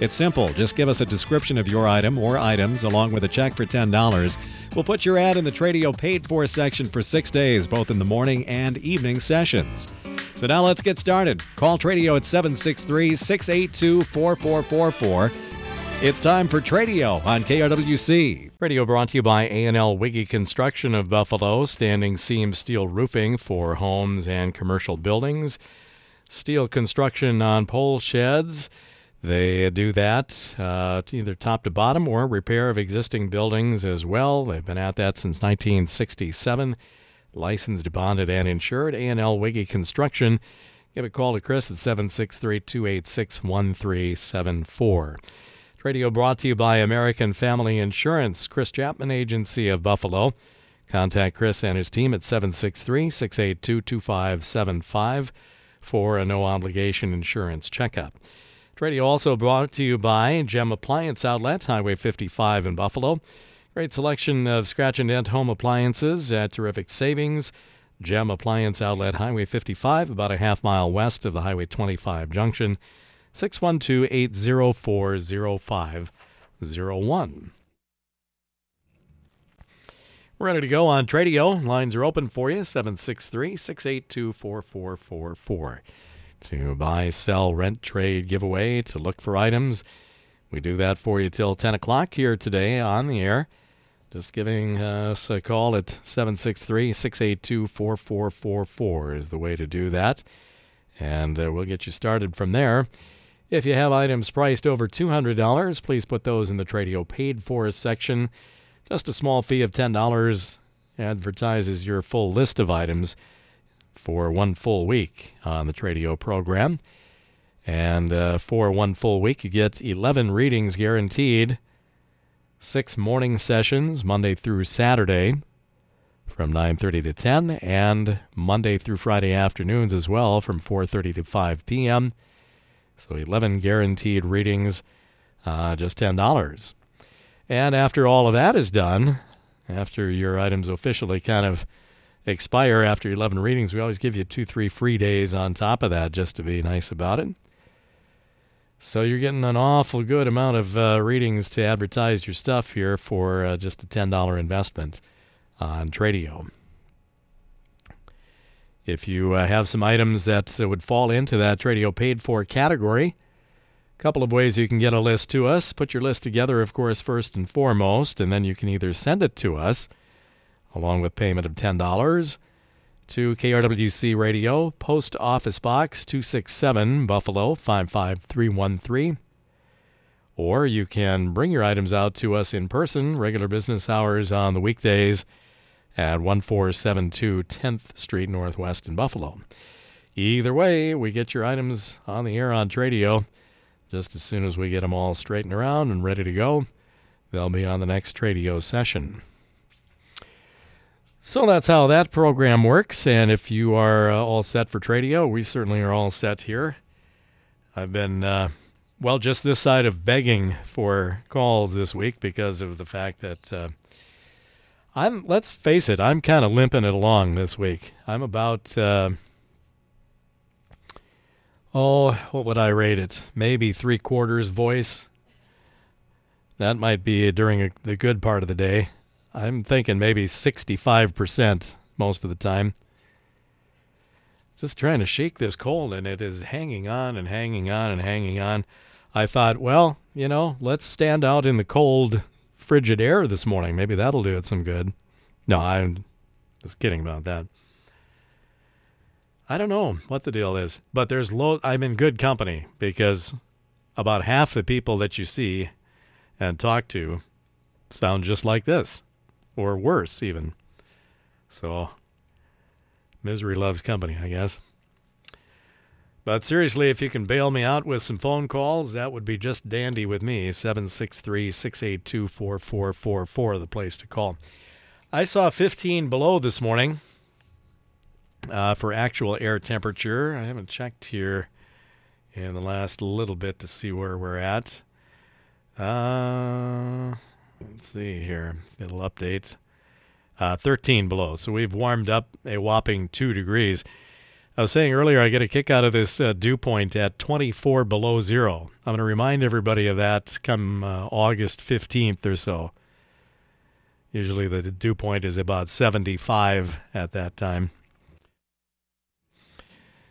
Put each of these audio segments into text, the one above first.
It's simple. Just give us a description of your item or items along with a check for $10. We'll put your ad in the Tradio paid for section for six days, both in the morning and evening sessions. So now let's get started. Call Tradio at 763 682 4444. It's time for Tradio on KRWC. Radio brought to you by A&L Wiggy Construction of Buffalo, standing seam steel roofing for homes and commercial buildings, steel construction on pole sheds. They do that uh, either top to bottom or repair of existing buildings as well. They've been at that since 1967. Licensed, bonded, and insured. A&L Wiggy Construction. Give a call to Chris at 763 286 1374. Radio brought to you by American Family Insurance, Chris Chapman Agency of Buffalo. Contact Chris and his team at 763 682 2575 for a no obligation insurance checkup. Radio also brought to you by Gem Appliance Outlet, Highway 55 in Buffalo. Great selection of scratch and dent home appliances at terrific savings. Gem Appliance Outlet, Highway 55, about a half mile west of the Highway 25 junction. 612 804 0501. We're ready to go on Tradio. Lines are open for you 763 682 4444. To buy, sell, rent, trade, giveaway, to look for items. We do that for you till 10 o'clock here today on the air. Just giving us a call at 763 682 4444 is the way to do that. And uh, we'll get you started from there. If you have items priced over $200, please put those in the Tradio paid for section. Just a small fee of $10 advertises your full list of items for one full week on the Tradio program. And uh, for one full week, you get 11 readings guaranteed, six morning sessions, Monday through Saturday from 9:30 to 10 and Monday through Friday afternoons as well from 4:30 to 5 p.m. So 11 guaranteed readings, uh, just $10. And after all of that is done, after your items officially kind of expire after 11 readings, we always give you two, three free days on top of that just to be nice about it. So you're getting an awful good amount of uh, readings to advertise your stuff here for uh, just a $10 investment on Tradio. If you uh, have some items that uh, would fall into that Tradio paid for category, a couple of ways you can get a list to us. Put your list together, of course, first and foremost, and then you can either send it to us along with payment of $10 to KRWC Radio, Post Office Box 267, Buffalo 55313. Or you can bring your items out to us in person, regular business hours on the weekdays at 1472 10th Street Northwest in Buffalo. Either way, we get your items on the air on Tradio just as soon as we get them all straightened around and ready to go. They'll be on the next Tradio session. So that's how that program works. And if you are uh, all set for Tradio, we certainly are all set here. I've been, uh, well, just this side of begging for calls this week because of the fact that uh, I'm let's face it, I'm kind of limping it along this week. I'm about uh, oh, what would I rate it? Maybe three quarters voice. That might be during a, the good part of the day. I'm thinking maybe 65% most of the time. Just trying to shake this cold, and it is hanging on and hanging on and hanging on. I thought, well, you know, let's stand out in the cold frigid air this morning. Maybe that'll do it some good. No, I'm just kidding about that. I don't know what the deal is, but there's low. I'm in good company because about half the people that you see and talk to sound just like this, or worse even. So, misery loves company, I guess. But seriously, if you can bail me out with some phone calls, that would be just dandy with me. 763 682 4444, the place to call. I saw 15 below this morning uh, for actual air temperature. I haven't checked here in the last little bit to see where we're at. Uh, let's see here. It'll update. Uh, 13 below. So we've warmed up a whopping 2 degrees. I was saying earlier, I get a kick out of this uh, dew point at 24 below zero. I'm going to remind everybody of that come uh, August 15th or so. Usually the dew point is about 75 at that time.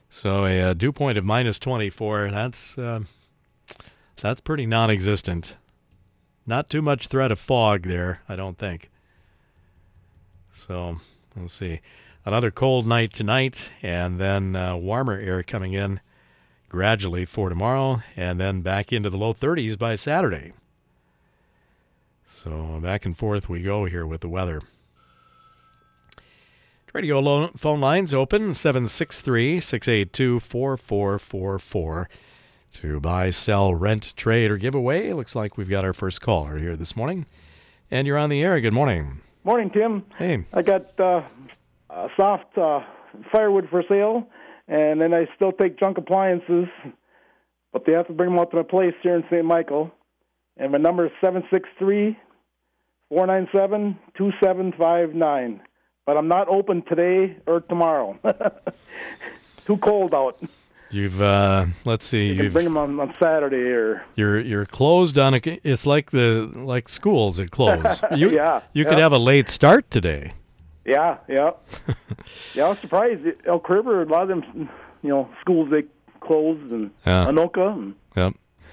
So a, a uh, dew point of minus 24, that's uh, that's pretty non-existent. Not too much threat of fog there, I don't think. So we'll see another cold night tonight, and then uh, warmer air coming in gradually for tomorrow, and then back into the low 30s by Saturday. So back and forth we go here with the weather. Radio phone lines open 763 682 4444 to buy, sell, rent, trade, or give away. Looks like we've got our first caller here this morning. And you're on the air. Good morning. Morning, Tim. Hey. I got uh, soft uh, firewood for sale, and then I still take junk appliances, but they have to bring them out to my place here in St. Michael. And my number is seven six three four nine seven two seven five nine. But I'm not open today or tomorrow. Too cold out. You've uh, let's see. You you've bring them on, on Saturday or you're you're closed on a. It's like the like schools that close. You, yeah. You yeah. could have a late start today. Yeah, yeah, yeah. I was surprised. Elk River, a lot of them, you know, schools they closed, and Yeah. Anoka. And,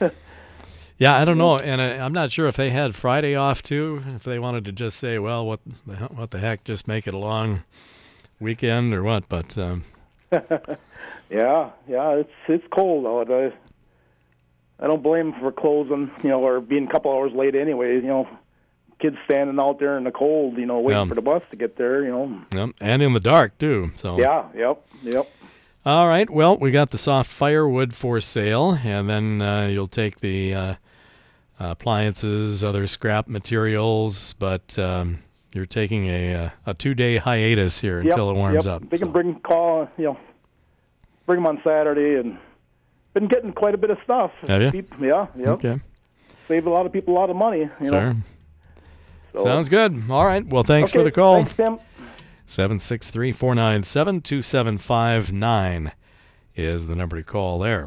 Yep. yeah, I don't know, and I, I'm not sure if they had Friday off too. If they wanted to just say, well, what the what the heck, just make it a long weekend or what? But um, yeah, yeah. It's it's cold out. I I don't blame them for closing, you know, or being a couple hours late anyway. You know, kids standing out there in the cold, you know, waiting for the bus to get there. You know. yep, and in the dark too. So Yeah. Yep. Yep. All right. Well, we got the soft firewood for sale, and then uh, you'll take the uh, appliances, other scrap materials, but um, you're taking a uh, a two day hiatus here Yep, until it warms yep. up. They can bring call, you know, bring them on Saturday, and been getting quite a bit of stuff. Have you? Peop- yeah. Yep. Okay. Save a lot of people a lot of money. You know. Sure. So- Sounds good. All right. Well, thanks for the call. Thanks, Tim. 763 497 2759 is the number to call there.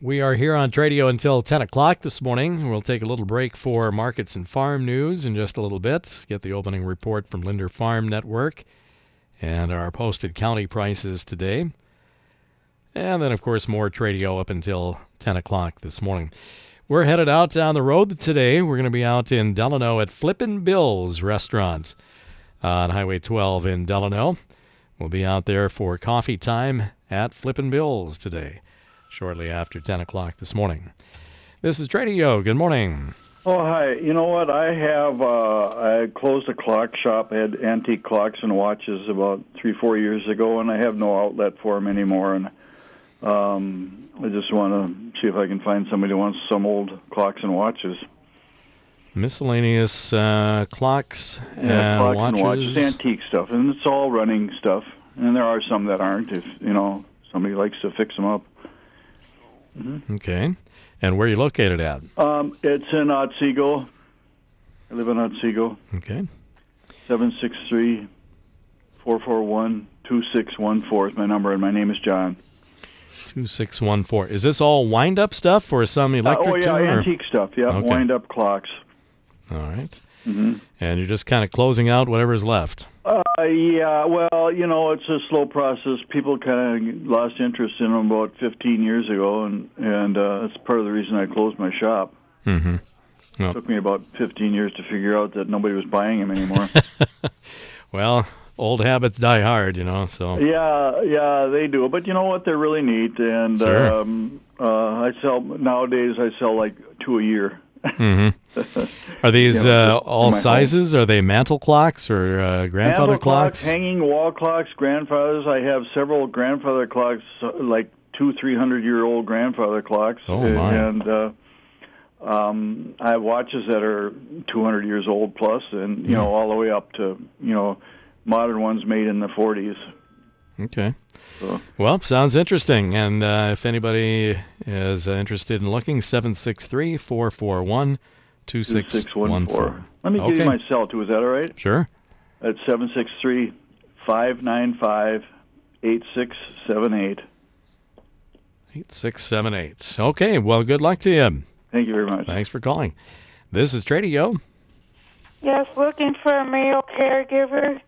We are here on Tradio until 10 o'clock this morning. We'll take a little break for markets and farm news in just a little bit, get the opening report from Linder Farm Network, and our posted county prices today. And then, of course, more Tradio up until 10 o'clock this morning. We're headed out down the road today. We're going to be out in Delano at Flippin' Bill's restaurant on Highway 12 in Delano. We'll be out there for coffee time at Flippin' Bill's today, shortly after 10 o'clock this morning. This is Tradio. Good morning. Oh, hi. You know what? I have, uh, I closed a clock shop. I had antique clocks and watches about three, four years ago, and I have no outlet for them anymore. And um, I just want to see if I can find somebody who wants some old clocks and watches. Miscellaneous uh, clocks and Yeah, clocks watches. and watches, antique stuff, and it's all running stuff. And there are some that aren't. If you know somebody likes to fix them up. Okay. And where are you located at? Um, it's in Otsego. I live in Otsego. Okay. Seven six three four four one two six one four is my number, and my name is John. 2614. Is this all wind up stuff or some Uh, electric oh yeah, antique stuff. Yeah, Okay. wind up clocks. All right. Hmm And you're just kind of closing out whatever is left. Uh, yeah, well, you know, it's a slow process. People kind of lost interest in them about 15 years ago, and and uh, that's part of the reason I closed my shop. Mm-hmm. It took me about 15 years to figure out that nobody was buying them anymore. Well, old habits die hard, you know, so. Yeah, yeah, they do. But you know what? They're really neat, and Sure. um, uh, I sell nowadays. I sell like two a year, Mm-hmm. Are these uh, all my home. sizes? Are they mantle clocks or uh, grandfather Handle clocks? hanging wall clocks, grandfathers. I have several grandfather clocks, uh, like two, three hundred year old grandfather clocks. Oh, my. And uh, um, I have watches that are two hundred years old plus, and you know Hmm. all the way up to you know modern ones made in the forties. Okay. So Well, sounds interesting. And uh, if anybody is uh, interested in looking, 763 441 two six one 2614. Let me give you my cell too. Is that all right? Sure. At seven six three five nine five eight six seven eight. 8678. 8678. Okay. Well, good luck to you. Thank you very much. Thanks for calling. This is Tradio. Yes, looking for a male caregiver,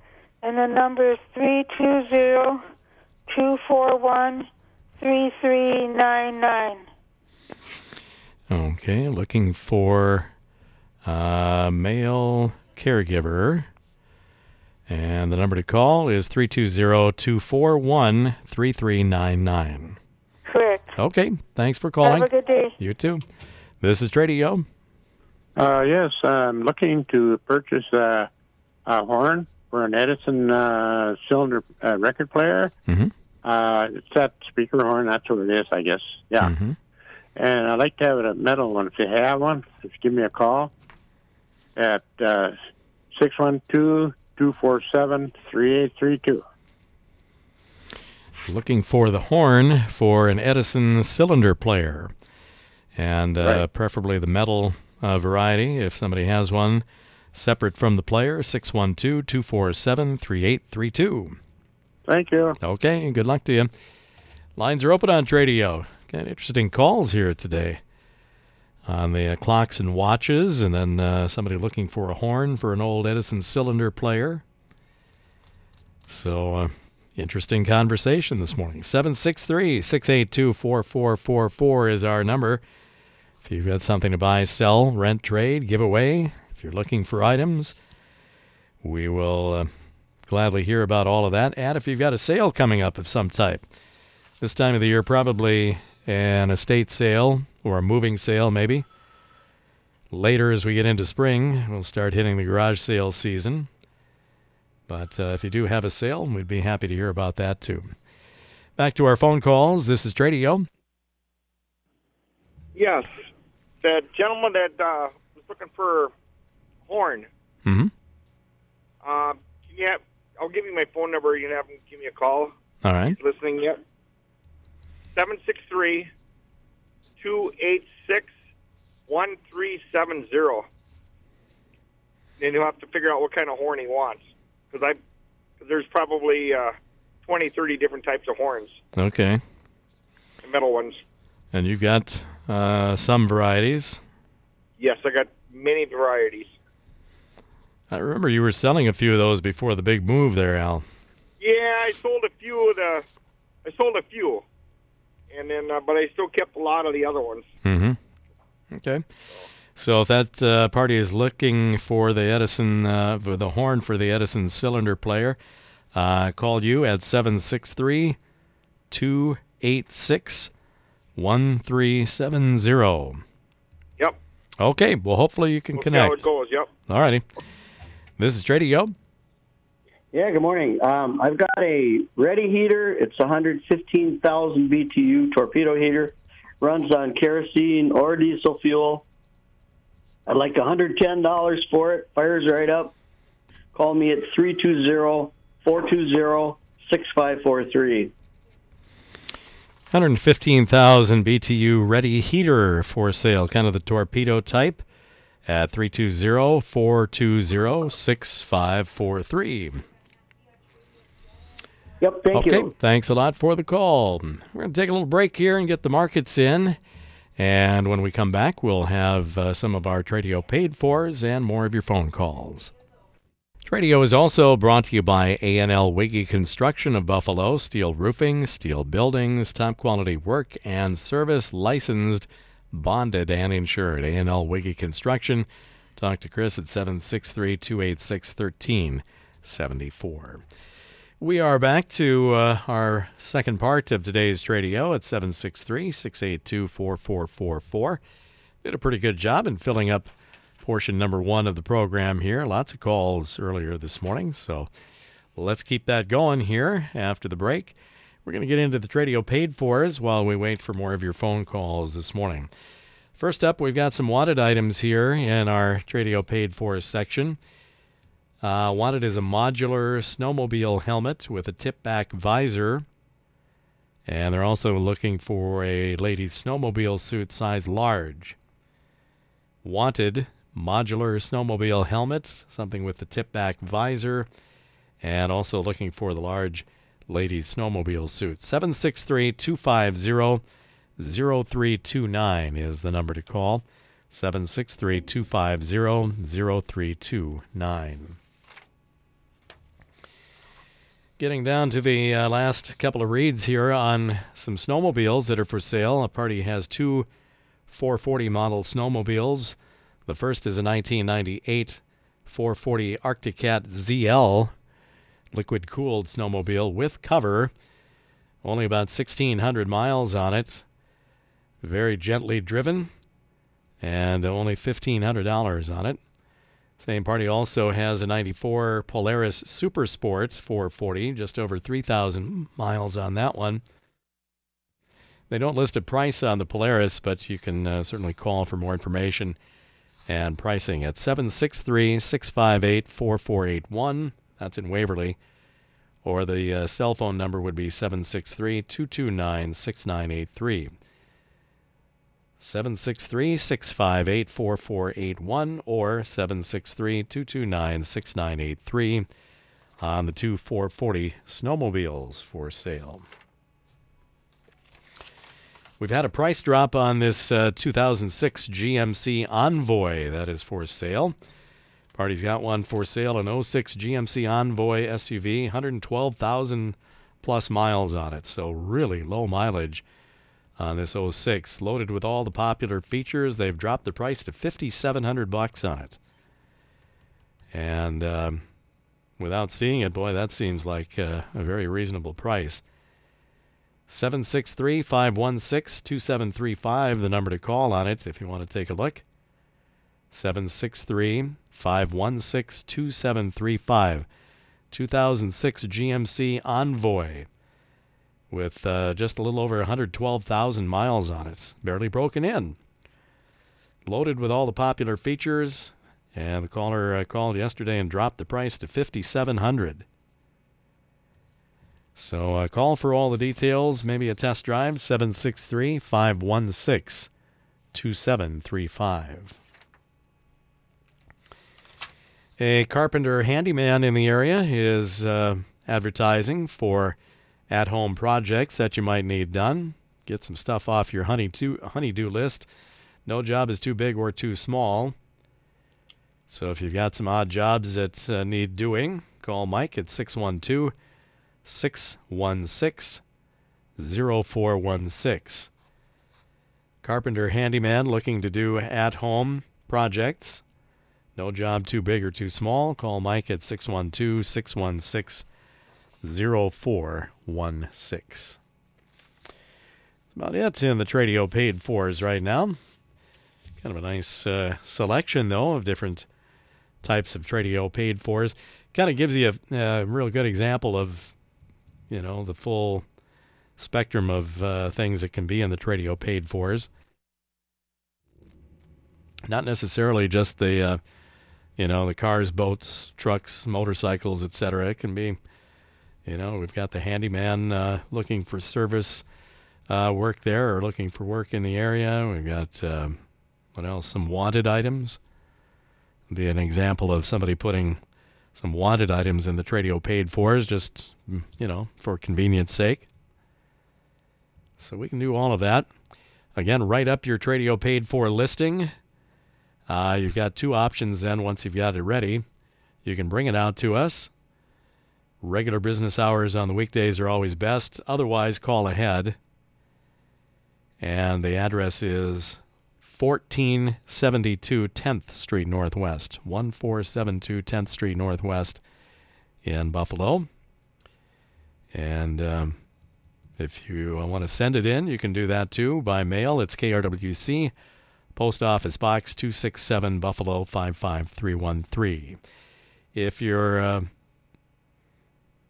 and the number is three two zero two four one three three nine nine. Okay. Looking for a male caregiver. And the number to call is 320 241 3399. Correct. Okay. Thanks for calling. Have a good day. You too. This is Tradio. Uh, yes, I'm looking to purchase uh, a horn for an Edison uh, cylinder uh, record player. Mhm. Uh, it's that speaker horn. That's what it is, I guess. Yeah. hmm And I'd like to have it a metal one. If you have one, just give me a call at uh, 612-247-3832. looking for the horn for an Edison cylinder player, and uh, Right. preferably the metal uh, variety if somebody has one separate from the player. 612 247 3832. Thank you. Okay, good luck to you. Lines are open on Tradio. Got interesting calls here today on the uh, clocks and watches, and then uh, somebody looking for a horn for an old Edison cylinder player. So, uh, interesting conversation this morning. 763 682 4444 is our number. If you've got something to buy, sell, rent, trade, give away, if you're looking for items, we will uh, gladly hear about all of that. And if you've got a sale coming up of some type, this time of the year, probably an estate sale or a moving sale, maybe. Later, as we get into spring, we'll start hitting the garage sale season. But uh, if you do have a sale, we'd be happy to hear about that too. Back to our phone calls. This is Tradio. Yes, that gentleman that uh, was looking for horn. Mm-hmm. Uh, have, I'll give you my phone number. You can have him give me a call. All right. Listening yet? Seven six three two eight six one three seven zero. Then you'll have to figure out what kind of horn he wants, because I, cause there's probably uh, 20, 30 different types of horns, Okay. the metal ones. And you've got uh, some varieties. Yes, I got many varieties. I remember you were selling a few of those before the big move there, Al. Yeah, I sold a few of the. I sold a few, and then uh, but I still kept a lot of the other ones. Mm-hmm. Okay. So if that uh, party is looking for the Edison, uh, for the horn for the Edison cylinder player, uh, call you at 763 286 1370. Yep. Okay. Well, hopefully you can We'll see how connect. it goes. Yep. All righty. This is Tradio. Yeah, good morning. Um, I've got a Reddy heater. It's 115,000 BTU torpedo heater. Runs on kerosene or diesel fuel. I'd like $110 for it. Fires right up. Call me at 320 420 6543. 115,000 BTU Reddy heater for sale, kind of the torpedo type, at 320 420 6543. Yep, thank okay, you. thanks a lot for the call. We're going to take a little break here and get the markets in. And when we come back, we'll have uh, some of our Tradio paid fors and more of your phone calls. Tradio is also brought to you by A&L Wiggy Construction of Buffalo, steel roofing, steel buildings, top quality work and service, licensed, bonded, and insured. A&L Wiggy Construction. Talk to Chris at 763 286 1374. We are back to uh, our second part of today's Tradio at 763 682 4444. did a pretty good job in filling up portion number one of the program here. Lots of calls earlier this morning, so let's keep that going here after the break. We're going to get into the Tradio paid fors while we wait for more of your phone calls this morning. First up, we've got some wanted items here in our Tradio paid for section. Uh, wanted is a modular snowmobile helmet with a tip back visor. And they're also looking for a ladies' snowmobile suit size large. Wanted modular snowmobile helmet, something with the tip back visor, and also looking for the large ladies snowmobile suit. 763 250 0329 is the number to call. 763 250 0329. Getting down to the uh, last couple of reads here on some snowmobiles that are for sale. A party has two 440 model snowmobiles. The first is a 1998 440 Arctic-Cat ZL liquid cooled snowmobile with cover. Only about 1,600 miles on it. Very gently driven and only $1,500 on it. Same party also has a 94 Polaris Super Sport 440, just over 3,000 miles on that one. They don't list a price on the Polaris, but you can uh, certainly call for more information and pricing at 763 658 4481. That's in Waverly. Or the uh, cell phone number would be 763 229 6983. 763 658 4481 or 763 229 6983 on the two 440 snowmobiles for sale. We've had a price drop on this uh, 2006 GMC Envoy that is for sale. Party's got one for sale an 06 GMC Envoy SUV, 112,000 plus miles on it, so really low mileage on this 06. Loaded with all the popular features, they've dropped the price to 5,700 bucks on it. And um, without seeing it, boy, that seems like uh, a very reasonable price. 763 516 2735, the number to call on it if you want to take a look. 763 516 2735. 2006 GMC Envoy with uh, just a little over 112,000 miles on it. Barely broken in. Loaded with all the popular features, and the caller uh, called yesterday and dropped the price to 5700 so uh, call for all the details, maybe a test drive, 763 516 2735. A carpenter handyman in the area is uh, advertising for at home projects that you might need done. Get some stuff off your honey-do, honey-do list. No job is too big or too small. So if you've got some odd jobs that uh, need doing, call Mike at 612 616 0416. Carpenter handyman looking to do at home projects. No job too big or too small. Call Mike at 612 616 0416. That's about it in the Tradio paid fours right now. Kind of a nice uh, selection, though, of different types of Tradio paid fours. Kind of gives you a, a real good example of you know, the full spectrum of uh, things that can be in the Tradio paid fours. Not necessarily just the, uh, you know, the cars, boats, trucks, motorcycles, etc. It can be, you know, we've got the handyman uh, looking for service uh, work there or looking for work in the area. We've got, um, what else? Some wanted items. Be an example of somebody putting some wanted items in the Tradio paid fors, just, mm, you know, for convenience sake. So we can do all of that. Again, write up your Tradio paid for listing. Uh, you've got two options then once you've got it ready. You can bring it out to us. Regular business hours on the weekdays are always best. Otherwise, call ahead. And the address is 1472 10th Street Northwest. 1472 10th Street Northwest in Buffalo. And um, if you want to send it in, you can do that too by mail. It's KRWC, Post Office Box 267 Buffalo 55313. If you're uh,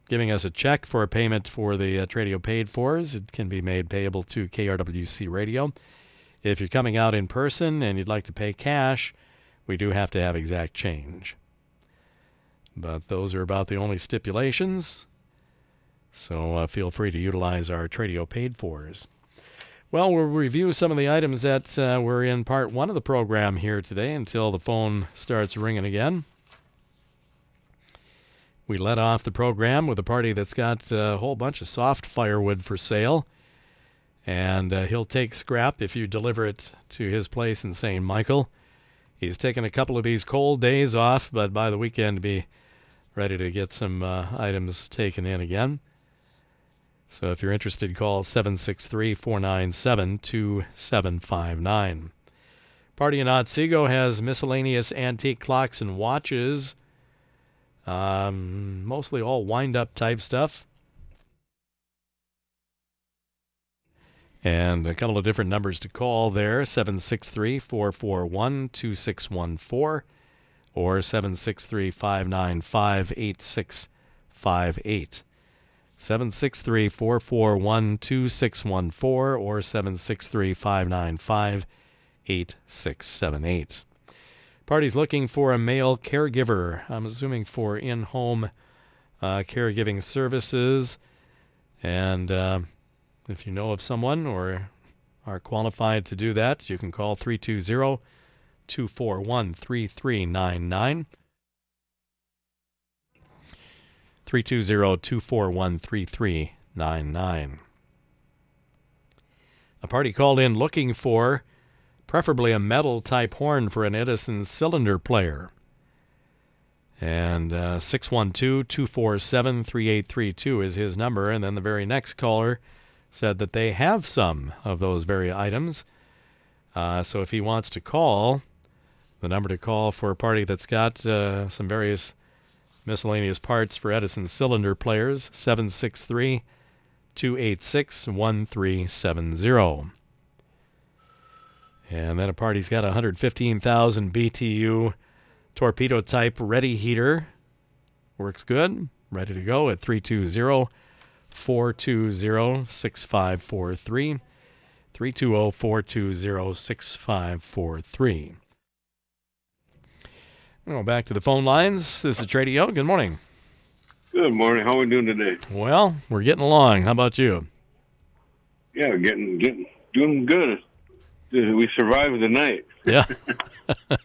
giving us a check for a payment for the uh, Tradio paid fors, it can be made payable to KRWC Radio. If you're coming out in person and you'd like to pay cash, we do have to have exact change. But those are about the only stipulations. So uh, feel free to utilize our Tradio paid fors. Well, we'll review some of the items that uh, were in part one of the program here today until the phone starts ringing again. We let off the program with a party that's got a whole bunch of soft firewood for sale. And uh, he'll take scrap if you deliver it to his place in St. Michael. He's taken a couple of these cold days off, but by the weekend be ready to get some uh, items taken in again. So if you're interested, call 763 497 2759. Party in Otsego has miscellaneous antique clocks and watches, um, mostly all wind up type stuff. And a couple of different numbers to call there 763 441 2614 or 763 595 8658. 763 441 2614 or 763 595 8678. Party's looking for a male caregiver. I'm assuming for in home uh, caregiving services. And uh, if you know of someone or are qualified to do that, you can call 320 241 3399. 320-241-3399. A party called in looking for preferably a metal type horn for an Edison cylinder player. And uh, 612-247-3832 is his number. And then the very next caller said that they have some of those very items. Uh, so if he wants to call, the number to call for a party that's got uh, some various miscellaneous parts for Edison cylinder players 763 286 1370. And then a party's got a 115,000 BTU torpedo type Reddy heater. Works good. Ready to go at 320 420 6543. 320 420 6543. Well, back to the phone lines. This is Tradio. Good morning. Good morning. How are we doing today? Well, we're getting along. How about you? Yeah, getting getting doing good. We survived the night. Yeah.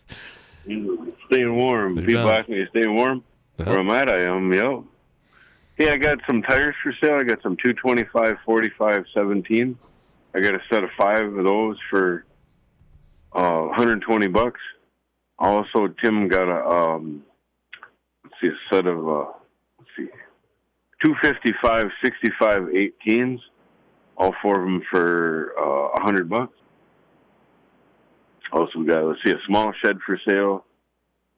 staying warm. People ask me, "Staying warm?" Where I'm at, I am. Yo. Hey, I got some tires for sale. I got some 225, 45, 17. I got a set of five of those for uh, 120 bucks. Also, Tim got a um, let's see, a set of uh, let's see, 255, 65, 18s. All four of them for uh, 100 bucks. Also we got let's see, a small shed for sale,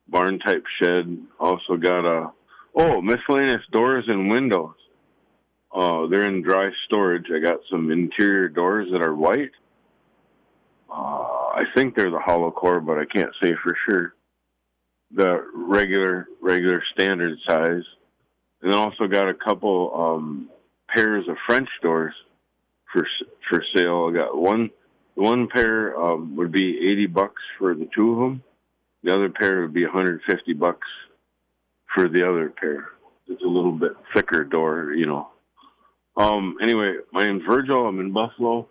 barn type shed. Also got a oh miscellaneous doors and windows. Uh, they're in dry storage. I got some interior doors that are white. Uh, I think they're the hollow core, but I can't say for sure. The regular, regular standard size, and then also got a couple um, pairs of French doors for for sale. I got one. One pair um, would be eighty bucks for the two of them. The other pair would be one hundred fifty bucks for the other pair. It's a little bit thicker door, you know. Um. Anyway, my name's Virgil. I'm in Buffalo.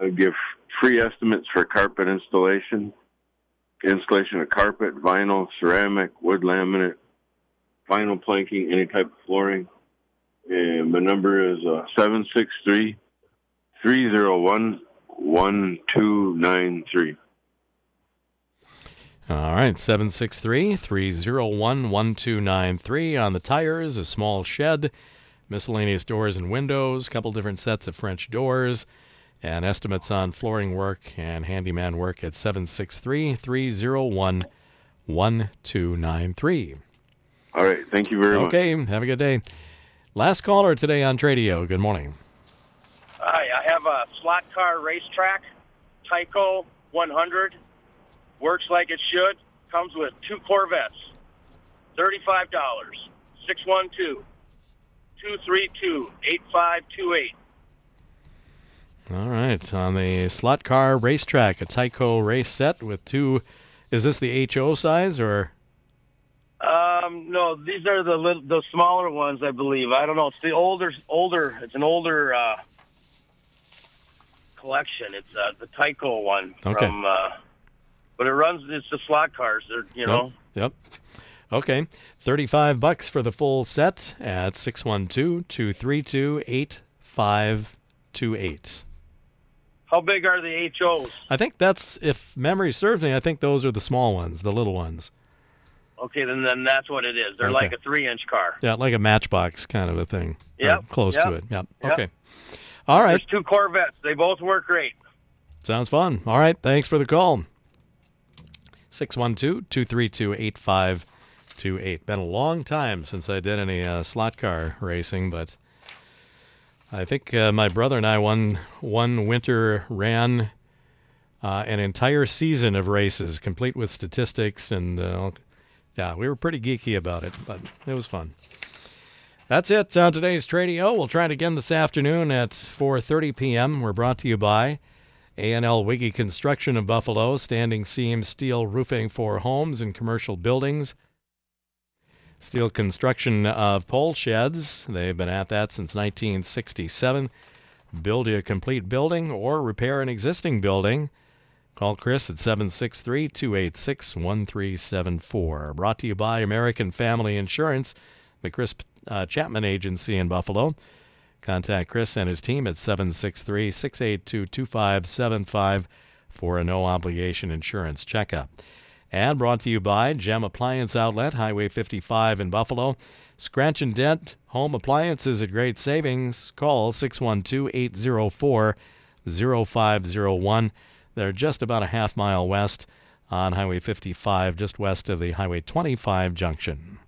I give free estimates for carpet installation, installation of carpet, vinyl, ceramic, wood laminate, vinyl planking, any type of flooring. And my number is uh, 763 301 1293. All right, 763 301 1293 on the tires, a small shed, miscellaneous doors and windows, couple different sets of French doors, and estimates on flooring work and handyman work at 763 301 1293. All right. Thank you very much. Okay, have a good day. Last caller today on Tradio. Good morning. Hi, I have a slot car racetrack, Tyco 100, Works like it should. Comes with two Corvettes. $35. 612 232 8528. All right, on the slot car racetrack, a Tyco race set with two. Is this the HO size or? Um, no, these are the little, the smaller ones, I believe. I don't know. It's the older, older. It's an older uh, collection. It's uh, the Tyco one Okay. from. Uh, but it runs. It's the slot cars. They're you know. Yep. Okay, 35 bucks for the full set at 612-232-8528. How big are the HOs? I think that's if memory serves me, I think those are the small ones, the little ones. Okay, then then that's what it is. They're Okay. like a three-inch car. Yeah, like a matchbox kind of a thing. Yep, Close to it. Yep. yep. Okay. All right. There's two Corvettes. They both work great. Sounds fun. All right. Thanks for the call. 612 232 8528. Been a long time since I did any uh, slot car racing, but I think uh, my brother and I one, one winter ran uh, an entire season of races, complete with statistics. And uh, yeah, we were pretty geeky about it, but it was fun. That's it on today's Tradio. We'll try it again this afternoon at 4:30 p.m. We're brought to you by A&L Wiggy Construction of Buffalo, standing seam steel roofing for homes and commercial buildings. Steel construction of pole sheds. They've been at that since 1967. Build a complete building or repair an existing building. Call Chris at 763 286 1374. Brought to you by American Family Insurance, the uh, Chapman Agency in Buffalo. Contact Chris and his team at 763 682 2575 for a no obligation insurance checkup. And brought to you by Gem Appliance Outlet, Highway 55 in Buffalo. Scratch and Dent Home Appliances at great savings. Call 612 804 0501. They're just about a half mile west on Highway 55, just west of the Highway 25 junction.